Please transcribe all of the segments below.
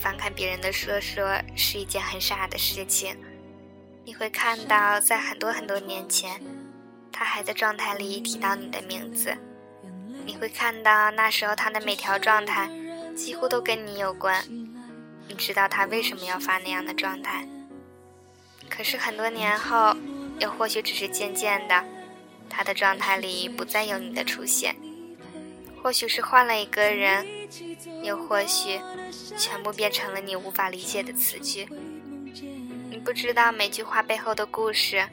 翻看别人的说说是一件很傻的事情。你会看到，在很多很多年前，他还在状态里提到你的名字。你会看到，那时候他的每条状态几乎都跟你有关。你知道他为什么要发那样的状态。可是很多年后，又或许只是渐渐的，他的状态里不再有你的出现。或许是换了一个人，又或许全部变成了你无法理解的词句。你不知道每句话背后的故事，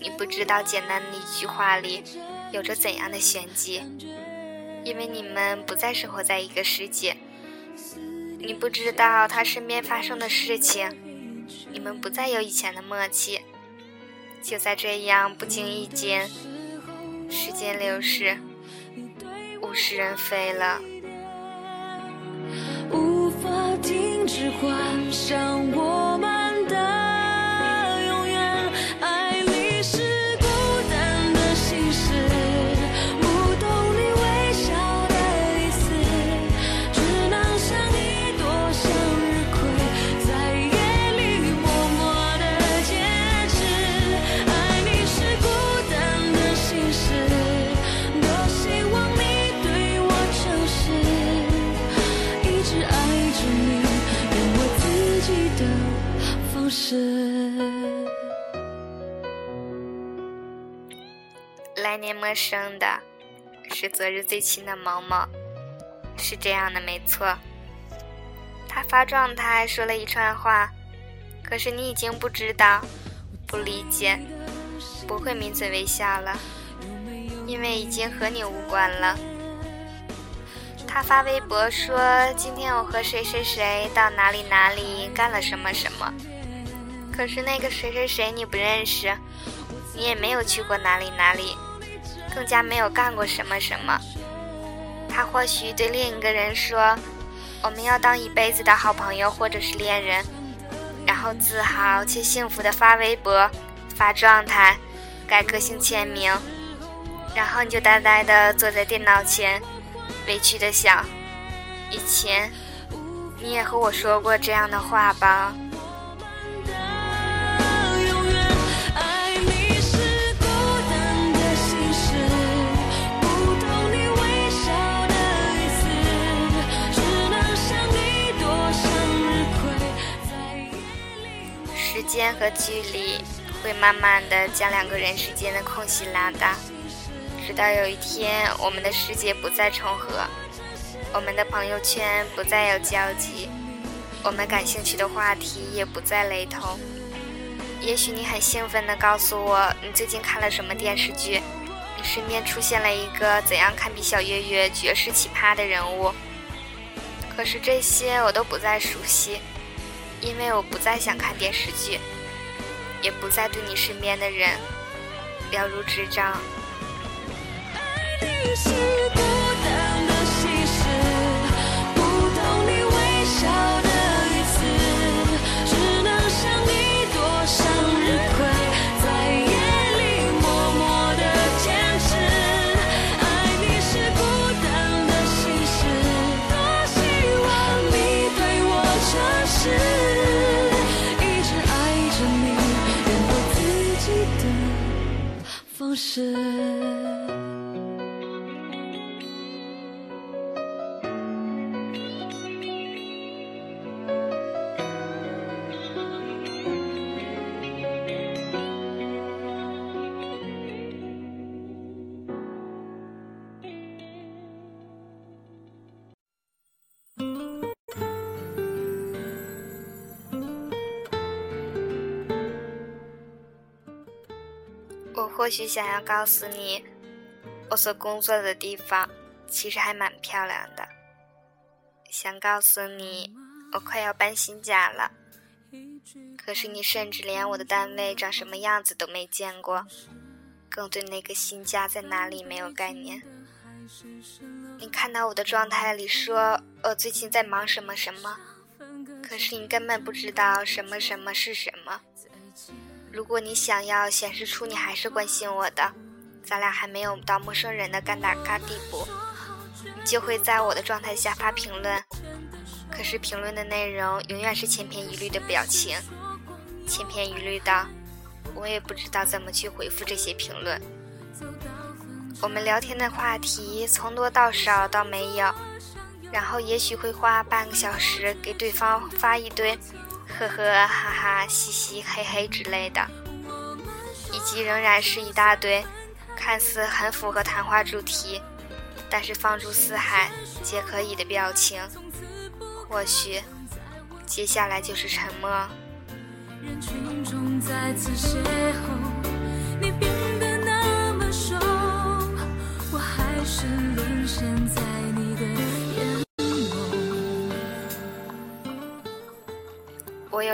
你不知道简单的一句话里有着怎样的玄机，因为你们不再生活在一个世界。你不知道他身边发生的事情，你们不再有以前的默契。就在这样不经意间，时间流逝。物是人非了。无法停止幻想我怀念陌生的，是昨日最亲的某某，是这样的，没错。他发状态说了一串话，可是你已经不知道、不理解、不会抿嘴微笑了，因为已经和你无关了。他发微博说：“今天我和谁谁谁到哪里哪里干了什么什么。”可是那个谁谁谁你不认识，你也没有去过哪里哪里，更加没有干过什么什么。他或许对另一个人说：“我们要当一辈子的好朋友或者是恋人。”然后自豪且幸福的发微博、发状态、改个性签名，然后你就呆呆的坐在电脑前，委屈的想：以前你也和我说过这样的话吧。间和距离会慢慢的将两个人之间的空隙拉大，直到有一天，我们的世界不再重合，我们的朋友圈不再有交集，我们感兴趣的话题也不再雷同。也许你很兴奋的告诉我，你最近看了什么电视剧，你身边出现了一个怎样堪比小岳岳绝世奇葩的人物。可是这些我都不再熟悉。因为我不再想看电视剧，也不再对你身边的人了如指掌。不是。我或许想要告诉你，我所工作的地方其实还蛮漂亮的。想告诉你，我快要搬新家了。可是你甚至连我的单位长什么样子都没见过，更对那个新家在哪里没有概念。你看到我的状态里说我最近在忙什么什么，可是你根本不知道什么什么是什么。如果你想要显示出你还是关心我的，咱俩还没有到陌生人的尴尬尬地步，你就会在我的状态下发评论。可是评论的内容永远是千篇一律的表情，千篇一律的，我也不知道怎么去回复这些评论。我们聊天的话题从多到少到没有，然后也许会花半个小时给对方发一堆呵呵哈哈嘻嘻嘿嘿之类的，以及仍然是一大堆看似很符合谈话主题，但是放诸四海皆可以的表情。或许接下来就是沉默。人群中再次邂逅，你变得那么瘦，我还是沦陷在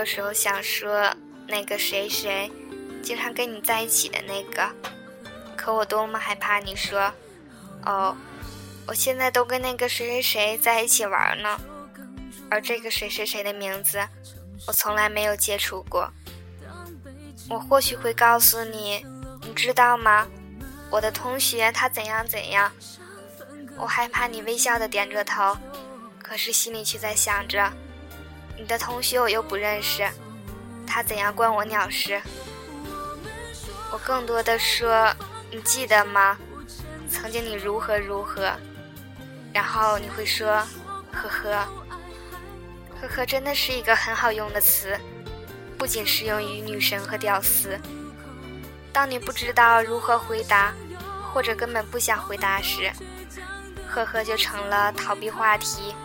有时候想说，那个谁谁，经常跟你在一起的那个，可我多么害怕你说，哦，我现在都跟那个谁谁谁在一起玩呢。而这个谁谁谁的名字，我从来没有接触过。我或许会告诉你，你知道吗？我的同学他怎样怎样。我害怕你微笑的点着头，可是心里却在想着，你的同学我又不认识，他怎样关我鸟事？我更多的说，你记得吗？曾经你如何如何？然后你会说，呵呵。呵呵，真的是一个很好用的词，不仅适用于女神和屌丝。当你不知道如何回答，或者根本不想回答时，呵呵就成了逃避话题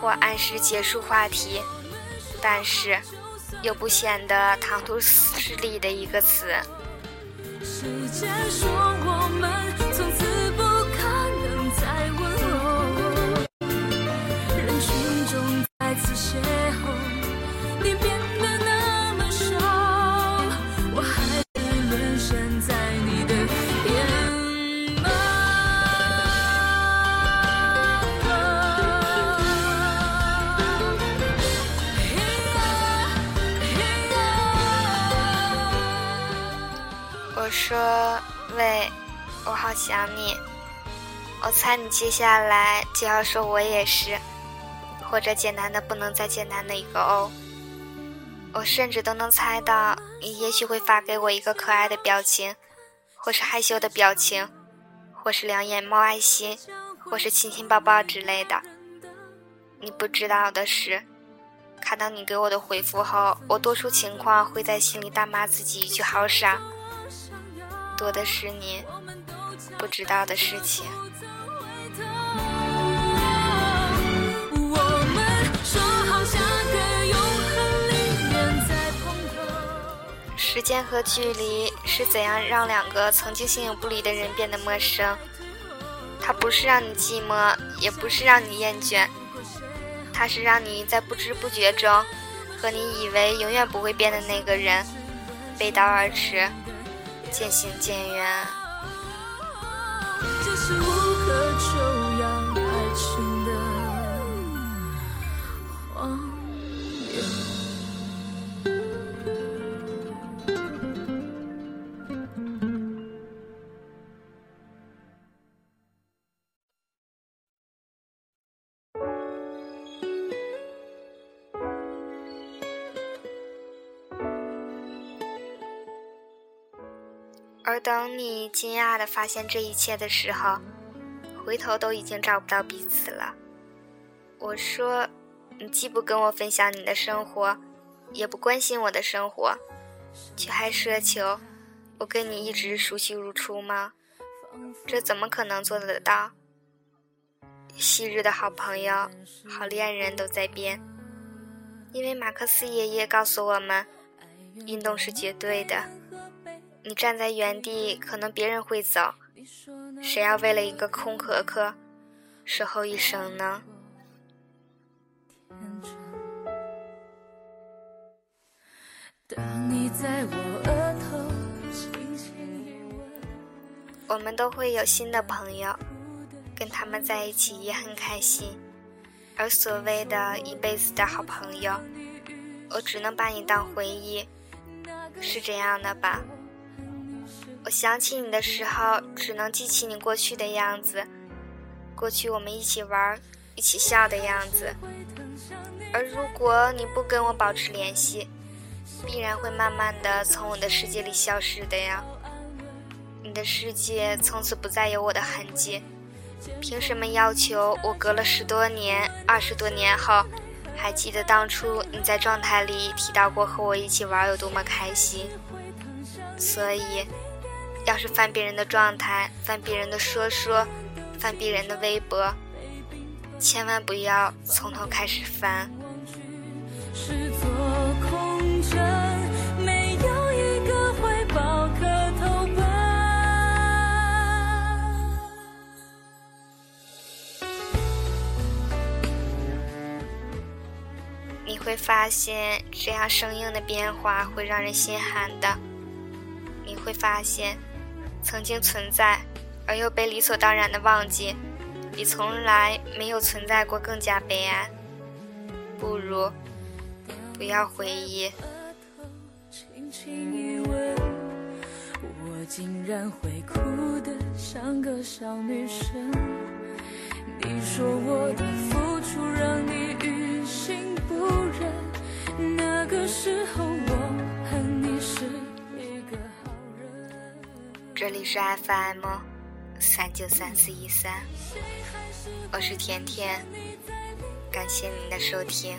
或暗示结束话题，但是又不显得唐突失礼的一个词。说说喂，我好想你。我猜你接下来就要说我也是，或者简单的不能再简单的一个哦。我甚至都能猜到你也许会发给我一个可爱的表情，或是害羞的表情，或是两眼冒爱心，或是亲亲抱抱之类的。你不知道的是，看到你给我的回复后，我多数情况会在心里大骂自己一句好傻。多的是你不知道的事情。时间和距离是怎样让两个曾经形影不离的人变得陌生？它不是让你寂寞，也不是让你厌倦，它是让你在不知不觉中，和你以为永远不会变的那个人背道而驰。渐行渐远。而等你惊讶地发现这一切的时候，回头都已经找不到彼此了。我说，你既不跟我分享你的生活，也不关心我的生活，却还奢求我跟你一直熟悉如初吗？这怎么可能做得到？昔日的好朋友、好恋人都在变，因为马克思爷爷告诉我们，运动是绝对的。你站在原地，可能别人会走，谁要为了一个空壳壳守候一生呢？我们都会有新的朋友，跟他们在一起也很开心，而所谓的一辈子的好朋友，我只能把你当回忆，是这样的吧？我想起你的时候，只能记起你过去的样子，过去我们一起玩、一起笑的样子。而如果你不跟我保持联系，必然会慢慢的从我的世界里消失的呀。你的世界从此不再有我的痕迹。凭什么要求我隔了十多年、二十多年后，还记得当初你在状态里提到过和我一起玩有多么开心？所以，要是翻别人的状态、翻别人的说说、翻别人的微博，千万不要从头开始翻。你会发现，这样生硬的变化会让人心寒的。你会发现，曾经存在而又被理所当然的忘记，比从来没有存在过更加悲哀。不如不要回忆。我竟然会哭得像个小女生。你说我的付出让你于心不忍，那个时候这里是 FM 三九三四一三，我是甜甜。感谢您的收听。